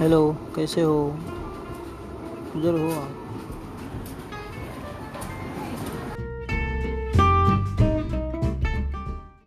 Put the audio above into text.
Hello कैसे हो? उधर हो आप?